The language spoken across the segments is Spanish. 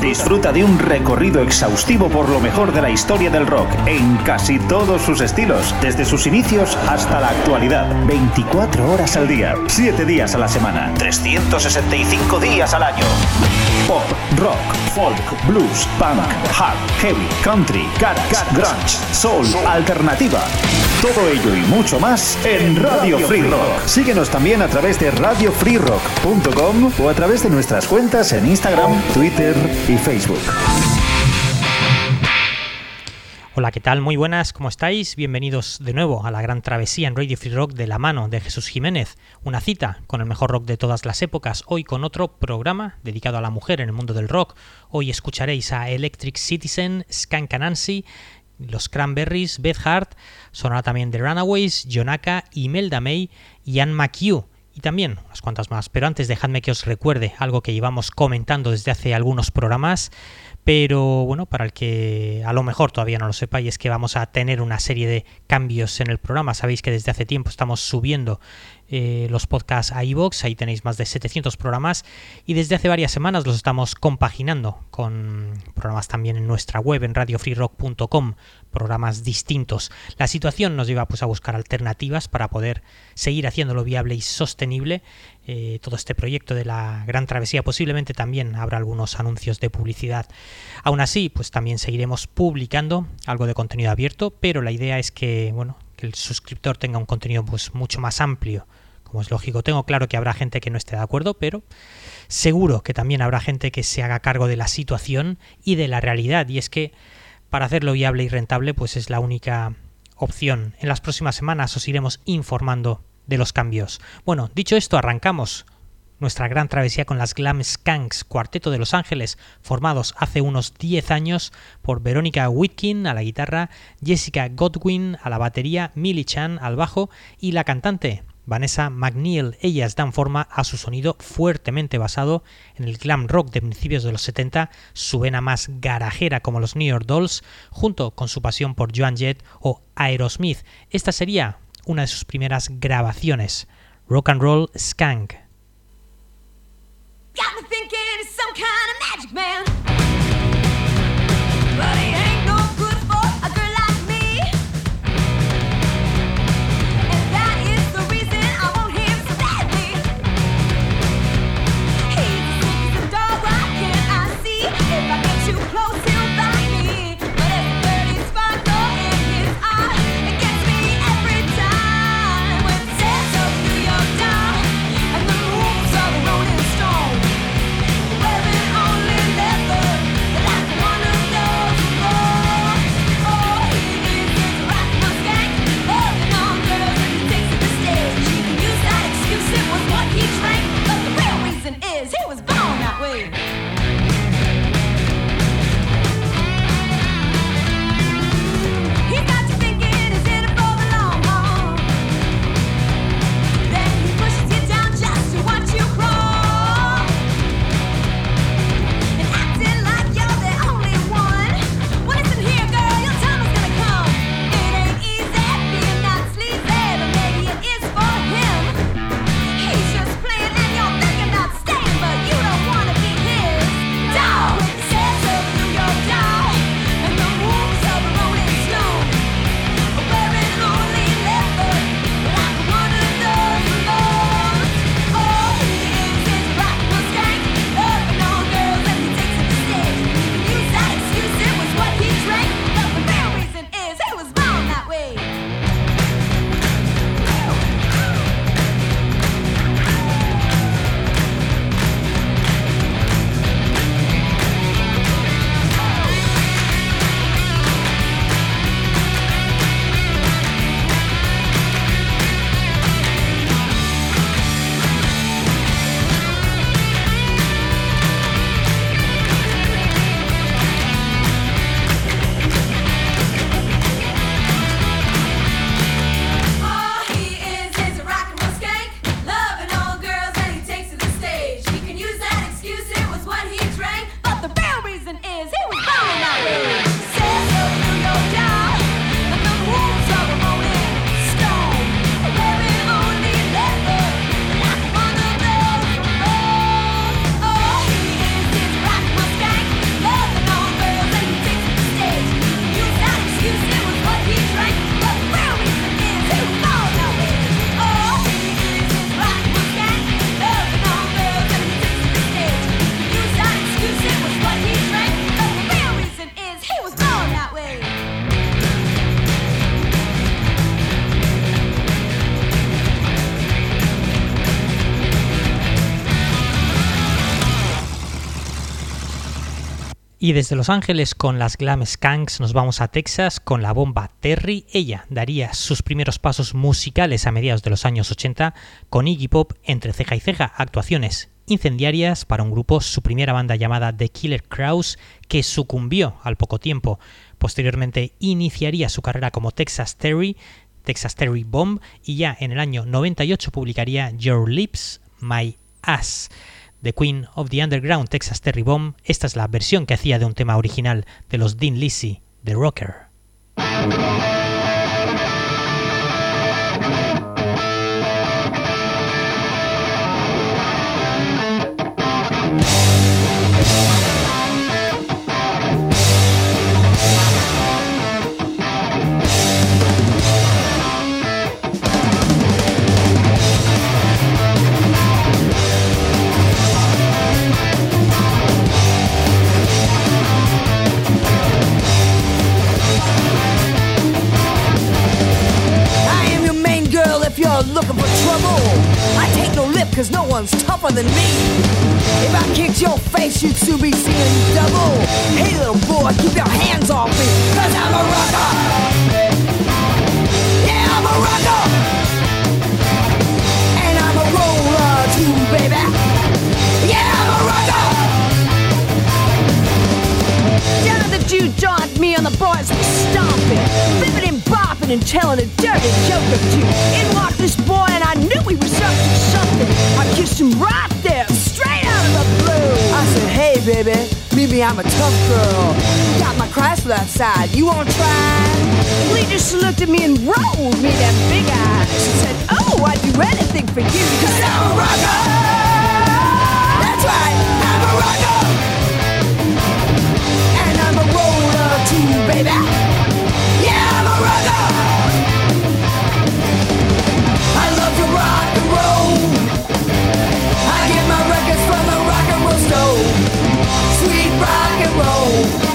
Disfruta de un recorrido exhaustivo por lo mejor de la historia del rock en casi todos sus estilos, desde sus inicios hasta la actualidad. 24 horas al día, 7 días a la semana, 365 días al año. Pop, rock, folk, blues, punk, hard, heavy, country, garage, grunge, soul, alternativa. Todo ello y mucho más en Radio Free Rock. Síguenos también a través de radiofreerock.com o a través de nuestras cuentas en Instagram, Twitter y Facebook. Hola, ¿qué tal? Muy buenas, ¿cómo estáis? Bienvenidos de nuevo a la gran travesía en Radio Free Rock de la mano de Jesús Jiménez. Una cita con el mejor rock de todas las épocas, hoy con otro programa dedicado a la mujer en el mundo del rock. Hoy escucharéis a Electric Citizen, Skank Nancy, los Cranberries, Beth Hart, sonará también The Runaways, Jonaka, Imelda May y Anne McHugh y también unas cuantas más. Pero antes dejadme que os recuerde algo que llevamos comentando desde hace algunos programas, pero bueno, para el que a lo mejor todavía no lo sepa, y es que vamos a tener una serie de cambios en el programa. Sabéis que desde hace tiempo estamos subiendo eh, los podcasts a iVoox, ahí tenéis más de 700 programas y desde hace varias semanas los estamos compaginando con programas también en nuestra web en radiofreerock.com, programas distintos. La situación nos lleva pues a buscar alternativas para poder seguir haciéndolo viable y sostenible eh, todo este proyecto de la gran travesía. Posiblemente también habrá algunos anuncios de publicidad. Aún así, pues también seguiremos publicando algo de contenido abierto, pero la idea es que, bueno, que el suscriptor tenga un contenido pues mucho más amplio. Como es lógico, tengo claro que habrá gente que no esté de acuerdo, pero seguro que también habrá gente que se haga cargo de la situación y de la realidad. Y es que para hacerlo viable y rentable, pues es la única opción. En las próximas semanas os iremos informando de los cambios. Bueno, dicho esto, arrancamos nuestra gran travesía con las Glam Skanks, cuarteto de Los Ángeles, formados hace unos 10 años por Verónica Whitkin a la guitarra, Jessica Godwin a la batería, Millie Chan al bajo y la cantante Vanessa McNeil. Ellas dan forma a su sonido fuertemente basado en el glam rock de principios de los 70, su vena más garajera como los New York Dolls, junto con su pasión por Joan Jett o Aerosmith. Esta sería una de sus primeras grabaciones, Rock and Roll Skank. Y desde Los Ángeles con las Glam Skanks nos vamos a Texas con la bomba Terry. Ella daría sus primeros pasos musicales a mediados de los años 80 con Iggy Pop entre ceja y ceja, actuaciones incendiarias para un grupo, su primera banda llamada The Killer Crows, que sucumbió al poco tiempo. Posteriormente iniciaría su carrera como Texas Terry, Texas Terry Bomb, y ya en el año 98 publicaría Your Lips, My Ass. The Queen of the Underground Texas Terry Bomb, esta es la versión que hacía de un tema original de los Dean Lizzy, The Rocker. Cause no one's tougher than me. If I kicked your face, you'd soon be seeing double. Hey little boy, keep your hands off me, cause I'm a rocker. Yeah, I'm a rocker. And I'm a roller too, baby. Yeah, I'm a rocker. Down that you joined me on the boys stomping, flipping and bopping and telling a dirty joke or two. In walked this boy and I knew he was up to something. I kissed him right there, straight out of the blue. I said, hey baby, me, I'm a tough girl. Got my Chrysler outside, you wanna try? Well, he just looked at me and rolled me them big eyes. She said, oh, I'd do anything for you, cause I'm a rocker. That's right, I'm a rocker. And I'm a roller too, baby. Roll.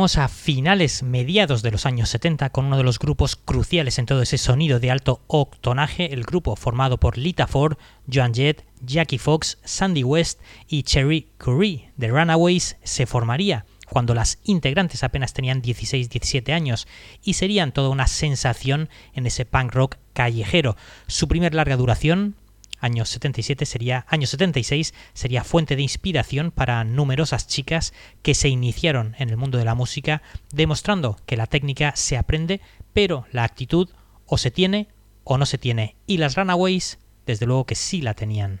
A finales, mediados de los años 70 con uno de los grupos cruciales en todo ese sonido de alto octonaje, el grupo formado por Lita Ford, Joan Jett, Jackie Fox, Sandy West y Cherry Curry. The Runaways se formaría cuando las integrantes apenas tenían 16-17 años y serían toda una sensación en ese punk rock callejero. Su primer larga duración, años 77 sería año 76 sería fuente de inspiración para numerosas chicas que se iniciaron en el mundo de la música demostrando que la técnica se aprende pero la actitud o se tiene o no se tiene. Y las Runaways desde luego que sí la tenían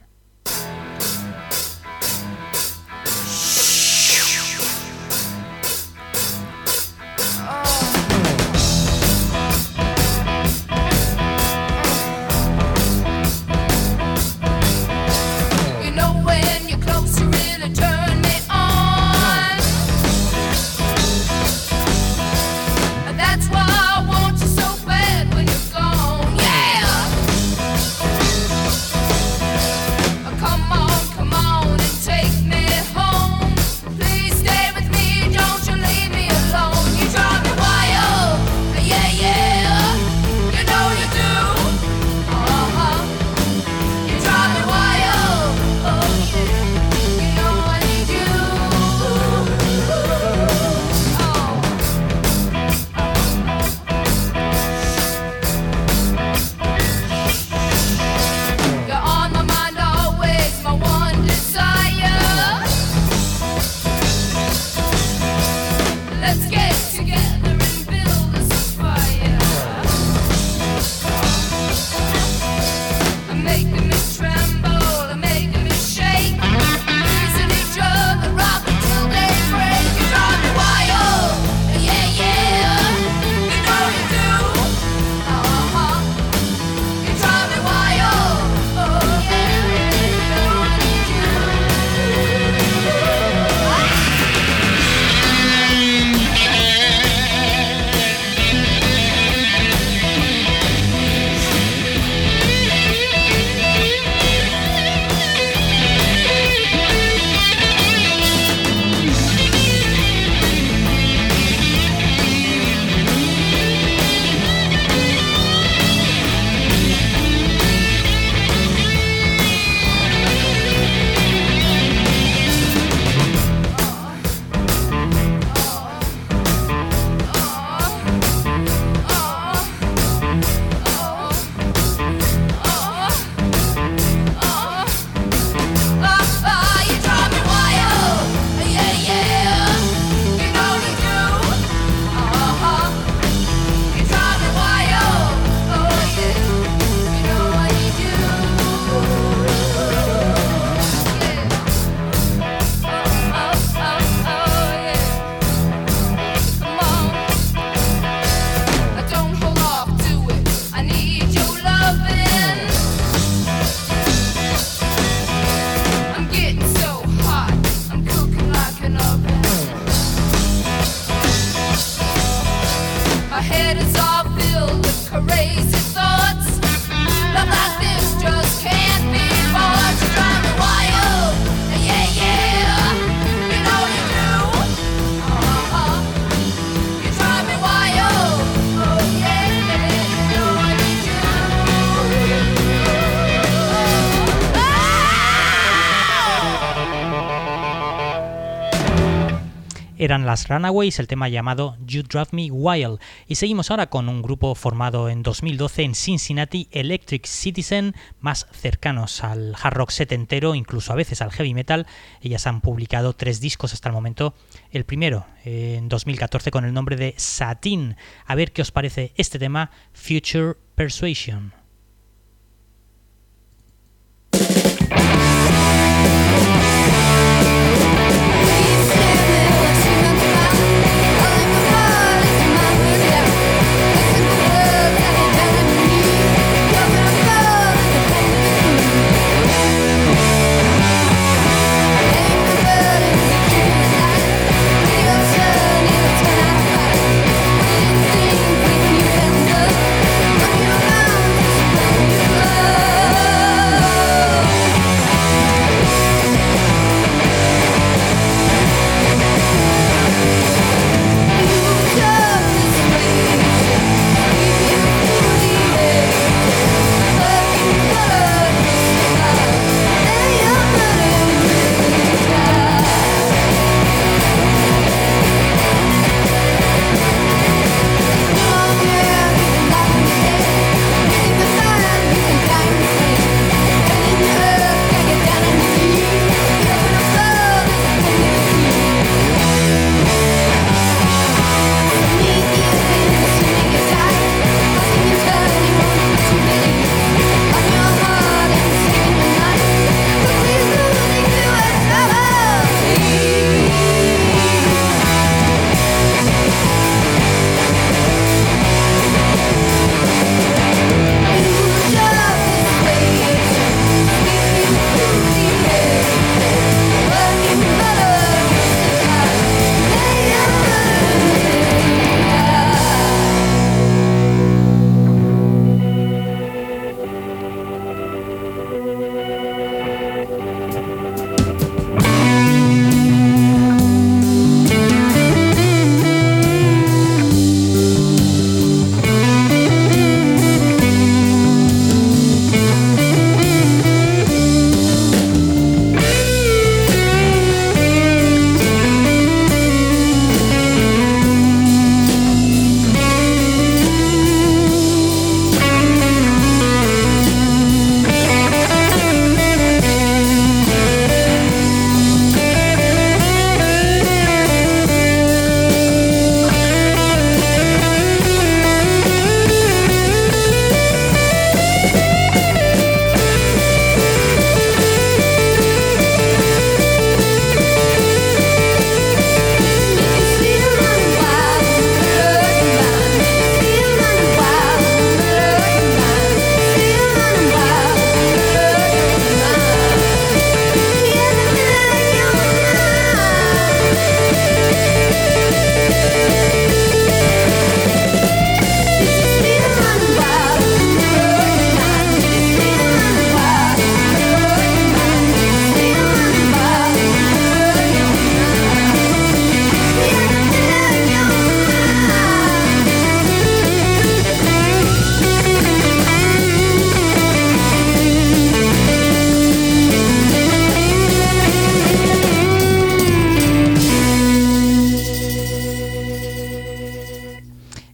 eran las Runaways, el tema llamado You Drive Me Wild. Y seguimos ahora con un grupo formado en 2012 en Cincinnati, Electric Citizen, más cercanos al hard rock setentero, incluso a veces al heavy metal. Ellas han publicado tres discos hasta el momento. El primero en 2014 con el nombre de Satin. A ver qué os parece este tema, Future Persuasion.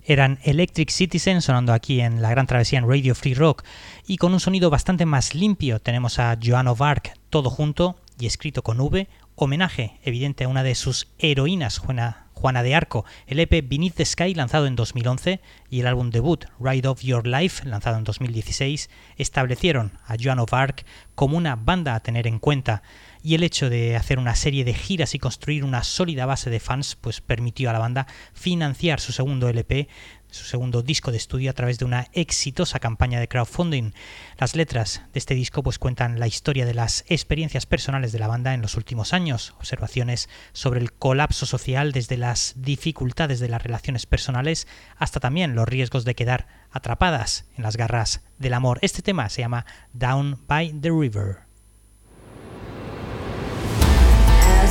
Eran Electric Citizen sonando aquí en la Gran Travesía en Radio Free Rock. Y con un sonido bastante más limpio tenemos a Joan of Arc todo junto y escrito con V, homenaje evidente a una de sus heroínas, Juana, Juana de Arco, el EP Beneath the Sky lanzado en 2011 y el álbum debut Ride of Your Life lanzado en 2016 establecieron a Joan of Arc como una banda a tener en cuenta y el hecho de hacer una serie de giras y construir una sólida base de fans pues permitió a la banda financiar su segundo LP su segundo disco de estudio a través de una exitosa campaña de crowdfunding. Las letras de este disco pues cuentan la historia de las experiencias personales de la banda en los últimos años, observaciones sobre el colapso social desde las dificultades de las relaciones personales hasta también los riesgos de quedar atrapadas en las garras del amor. Este tema se llama Down by the River.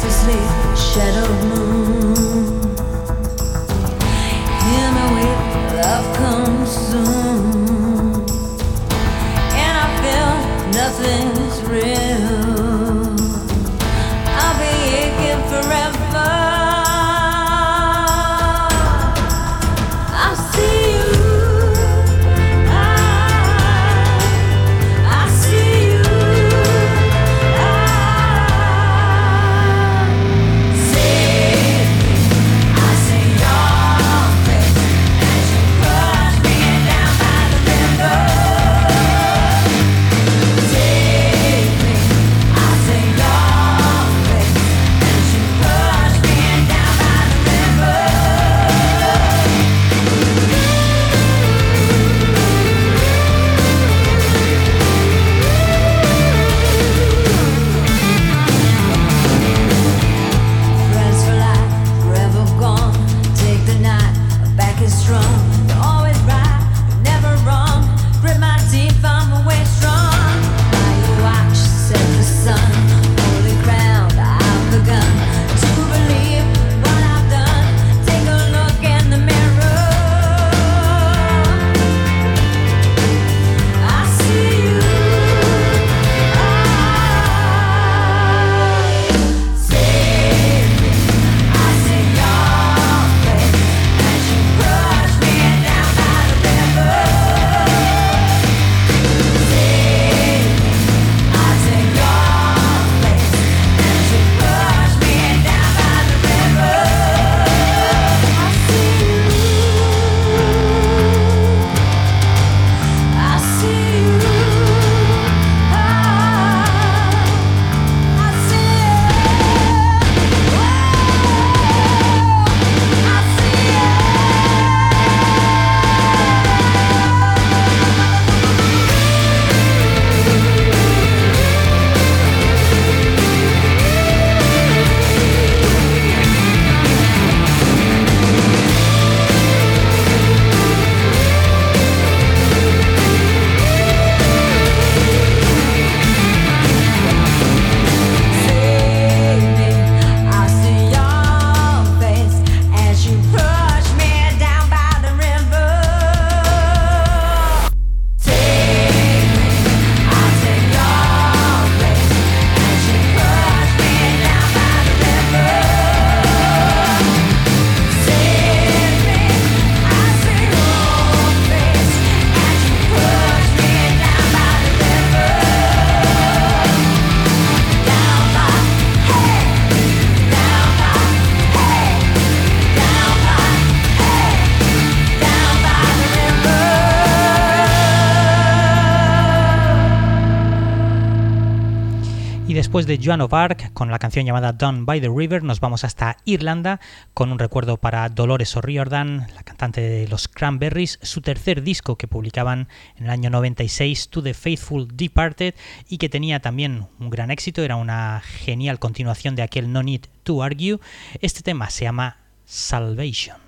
surfacely shadowed moon. Hear my wave, love comes soon. Después de Joan of Arc, con la canción llamada Done by the River, nos vamos hasta Irlanda con un recuerdo para Dolores O'Riordan, la cantante de los Cranberries, su tercer disco que publicaban en el año 96, To the Faithful Departed, y que tenía también un gran éxito, era una genial continuación de aquel No Need to Argue. Este tema se llama Salvation.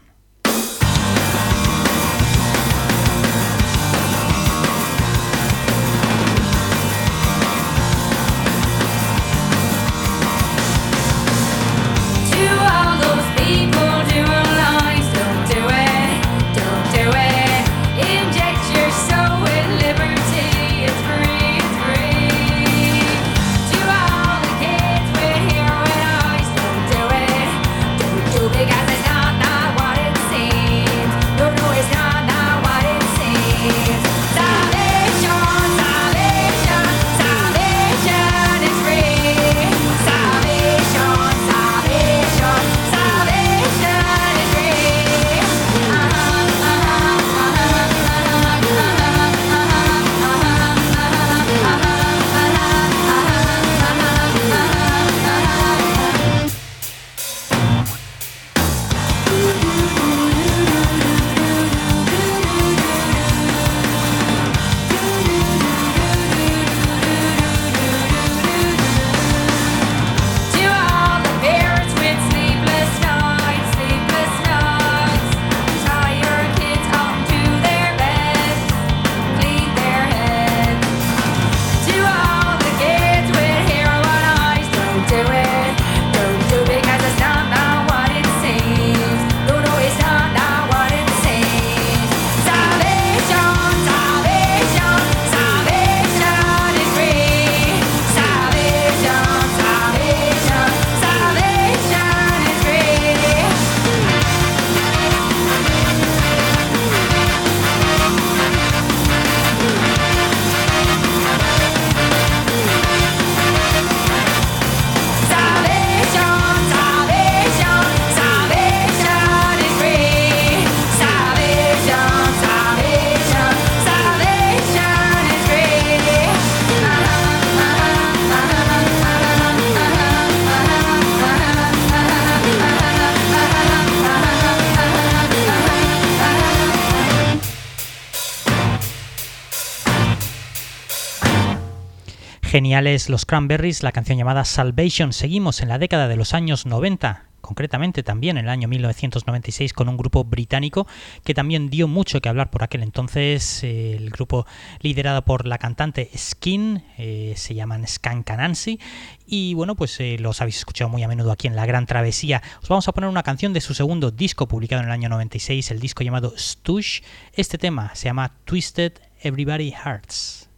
Geniales los Cranberries, la canción llamada Salvation. Seguimos en la década de los años 90, concretamente también en el año 1996 con un grupo británico que también dio mucho que hablar por aquel entonces. eh, el grupo liderado por la cantante Skin, eh, se llaman Skankanansi y bueno, pues eh, los habéis escuchado muy a menudo aquí en La Gran Travesía. Os vamos a poner una canción de su segundo disco publicado en el año 96, el disco llamado Stush. Este tema se llama Twisted Everybody Hearts.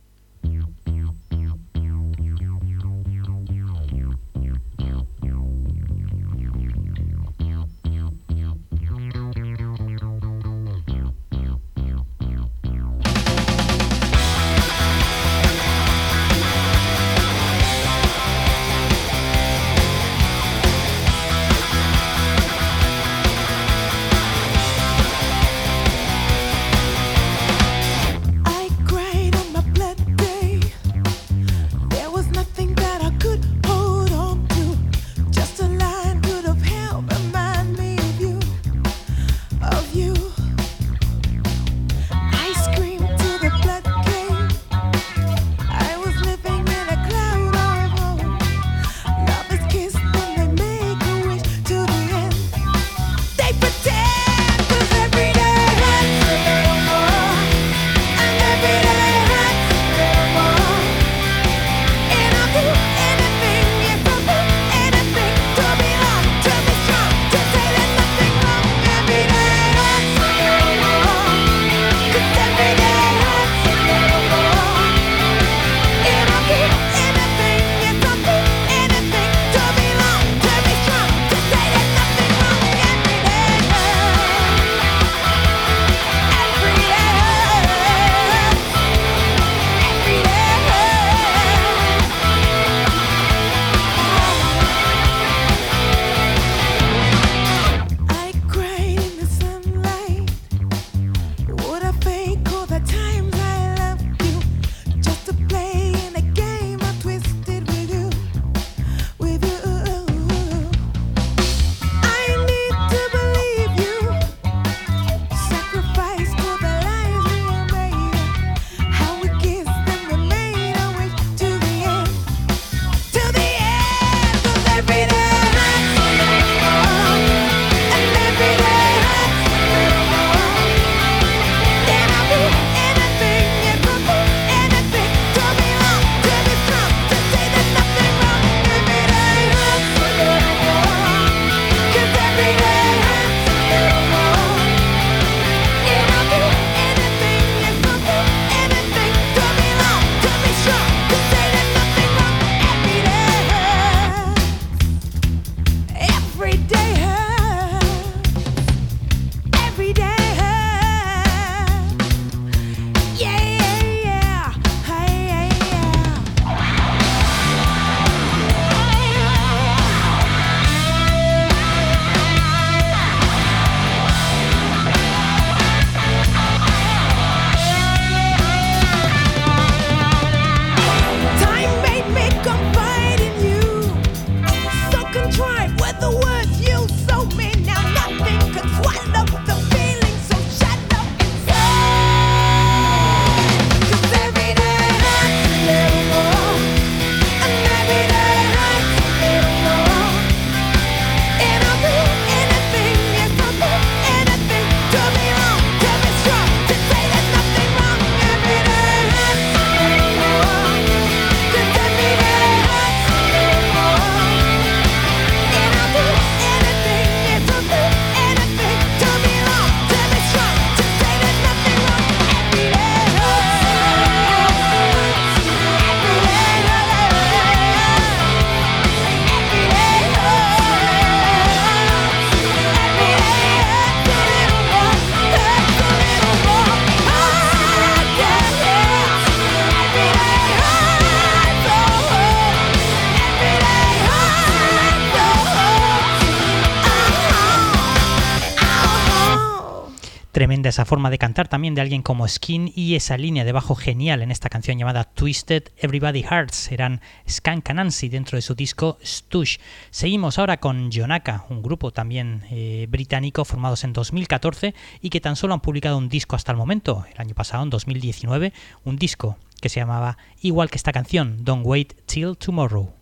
Esa forma de cantar también de alguien como Skin y esa línea de bajo genial en esta canción llamada Twisted Everybody Hearts. Eran Skank Nancy dentro de su disco Stush. Seguimos ahora con Jonaka, un grupo también eh, británico formados en 2014 y que tan solo han publicado un disco hasta el momento, el año pasado, en 2019, un disco que se llamaba igual que esta canción, Don't Wait Till Tomorrow.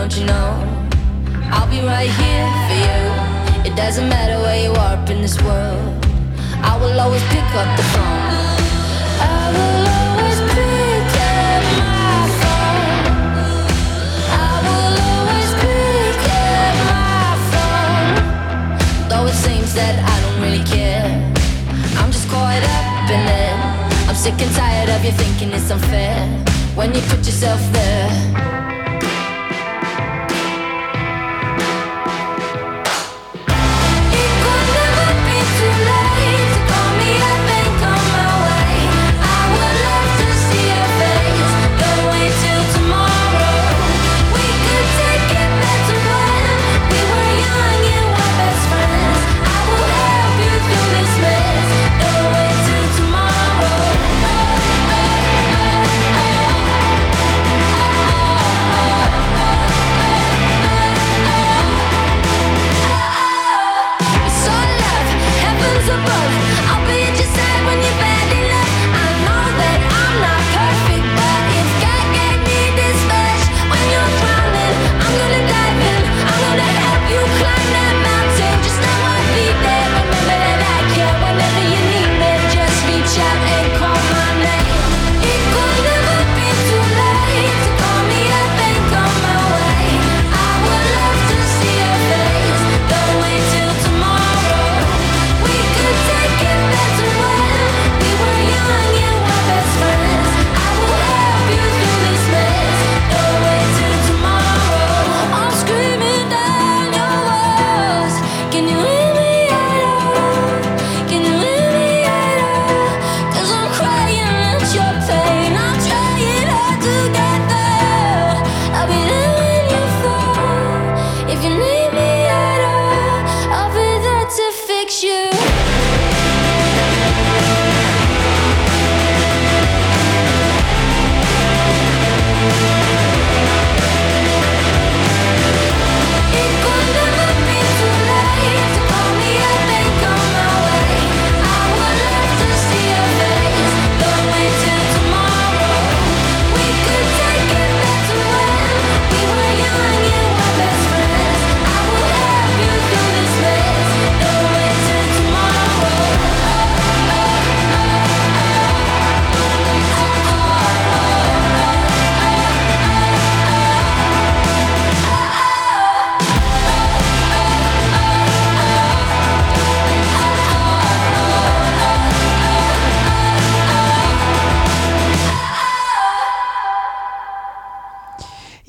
Don't you know? I'll be right here for you. It doesn't matter where you are up in this world. I will always pick up the phone. I will always pick up my phone. I will always pick up my phone. Though it seems that I don't really care. I'm just caught up in it. I'm sick and tired of you thinking it's unfair when you put yourself there.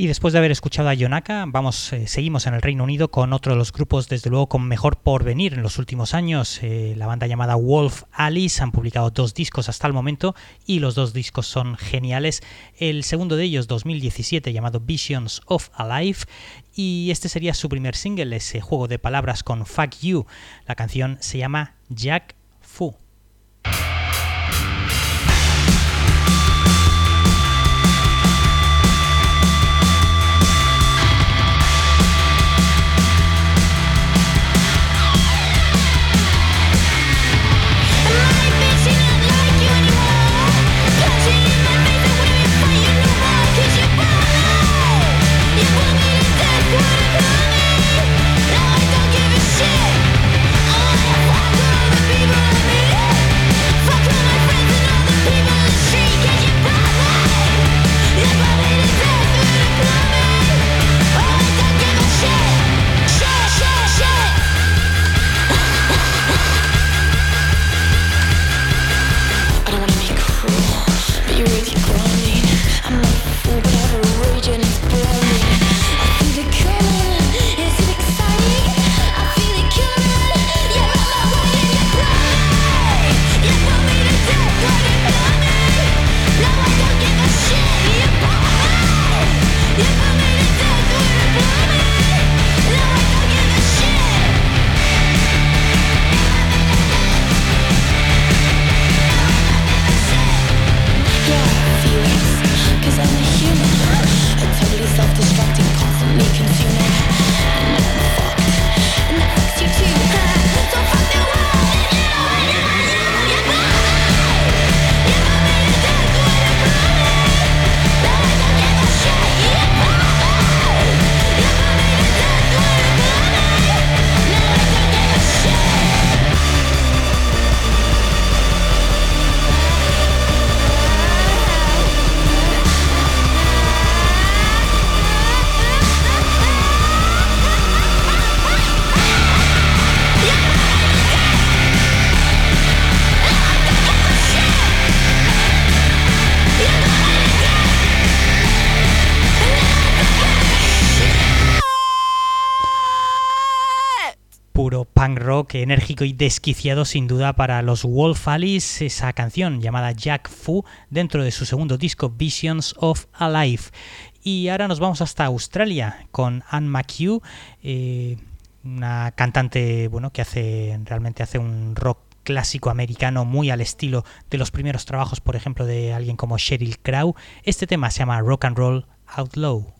Y después de haber escuchado a Yonaka, vamos, eh, seguimos en el Reino Unido con otro de los grupos, desde luego, con mejor porvenir en los últimos años. Eh, la banda llamada Wolf Alice han publicado dos discos hasta el momento y los dos discos son geniales. El segundo de ellos, 2017, llamado Visions of Alive, y este sería su primer single, ese juego de palabras con Fuck You. La canción se llama Jack Fu. Enérgico y desquiciado sin duda para los Wolf Alice, esa canción llamada Jack Fu dentro de su segundo disco Visions of Alive. Y ahora nos vamos hasta Australia con Anne McHugh, eh, una cantante bueno, que hace realmente hace un rock clásico americano muy al estilo de los primeros trabajos, por ejemplo, de alguien como Sheryl Crow. Este tema se llama Rock and Roll Outlaw.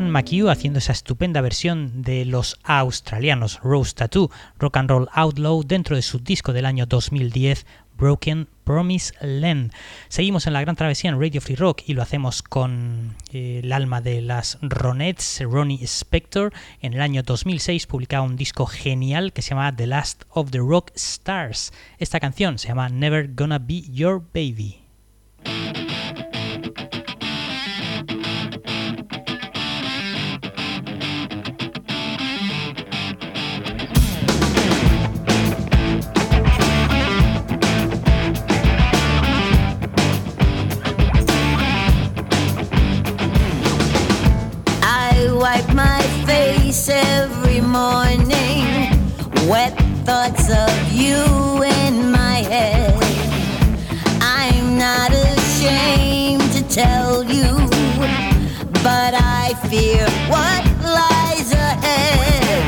Anne McHugh haciendo esa estupenda versión de los australianos Rose Tattoo, Rock and Roll Outlaw, dentro de su disco del año 2010, Broken Promise Land. Seguimos en la gran travesía en Radio Free Rock y lo hacemos con eh, el alma de las Ronettes, Ronnie Spector. En el año 2006 publicaba un disco genial que se llama The Last of the Rock Stars. Esta canción se llama Never Gonna Be Your Baby. Wet thoughts of you in my head. I'm not ashamed to tell you, but I fear what lies ahead.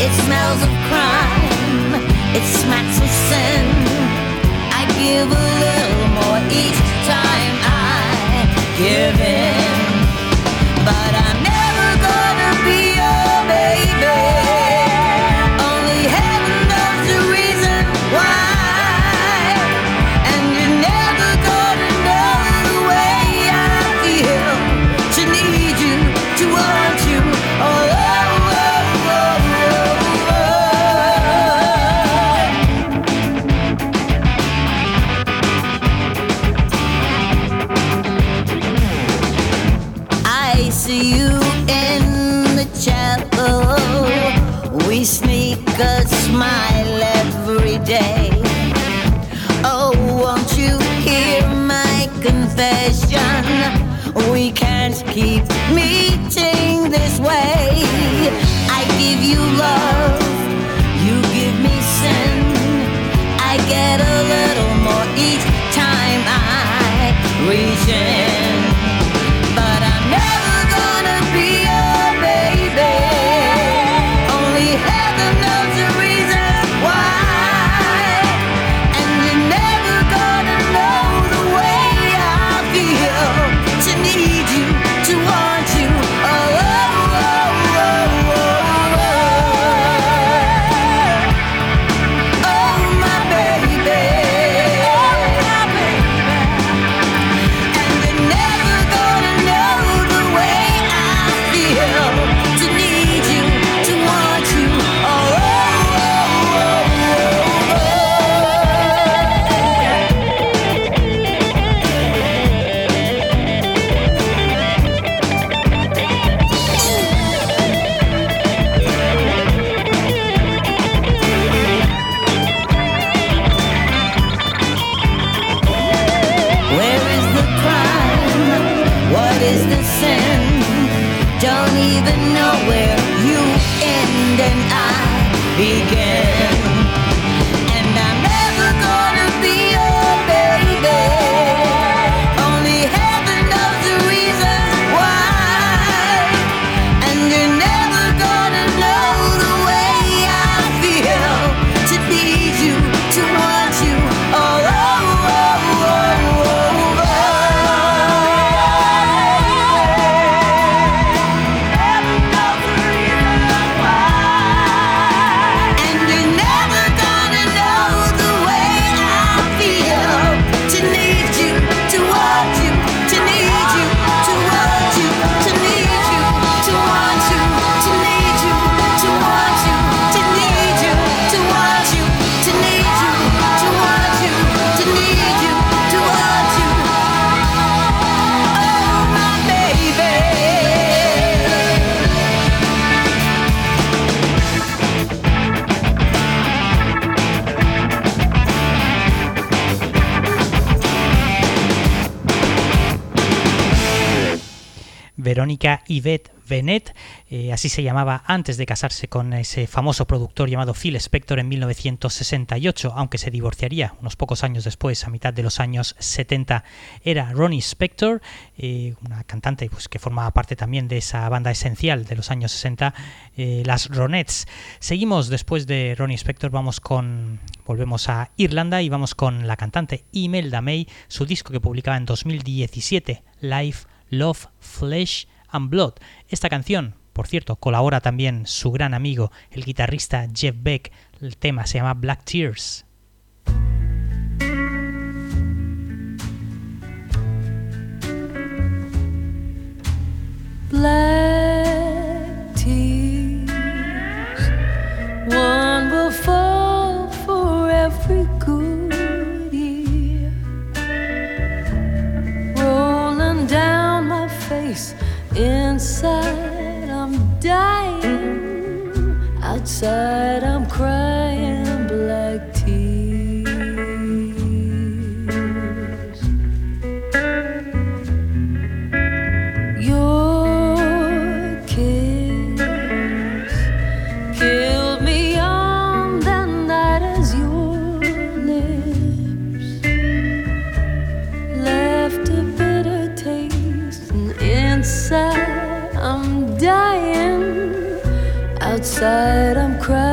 It smells of crime, it smacks of sin. I give a Verónica Yvette Bennett, eh, así se llamaba antes de casarse con ese famoso productor llamado Phil Spector en 1968, aunque se divorciaría unos pocos años después, a mitad de los años 70. Era Ronnie Spector, eh, una cantante pues, que formaba parte también de esa banda esencial de los años 60, eh, las Ronettes. Seguimos después de Ronnie Spector, vamos con volvemos a Irlanda y vamos con la cantante Imelda May, su disco que publicaba en 2017, Life, Love, Flesh and Blood. Esta canción, por cierto, colabora también su gran amigo, el guitarrista Jeff Beck. El tema se llama Black Tears. black tears. My face. Inside, I'm dying. Outside, I'm crying black dying. Outside I'm crying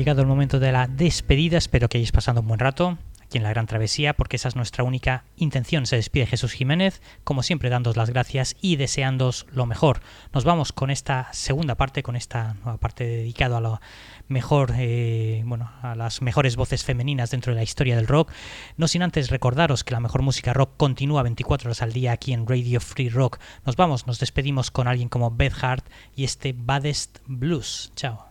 llegado el momento de la despedida. Espero que hayáis pasado un buen rato aquí en la Gran Travesía, porque esa es nuestra única intención. Se despide Jesús Jiménez, como siempre, dándos las gracias y deseándos lo mejor. Nos vamos con esta segunda parte, con esta nueva parte dedicada a lo mejor, eh, bueno, a las mejores voces femeninas dentro de la historia del rock. No sin antes recordaros que la mejor música rock continúa 24 horas al día aquí en Radio Free Rock. Nos vamos, nos despedimos con alguien como Beth Hart y este Baddest Blues. Chao.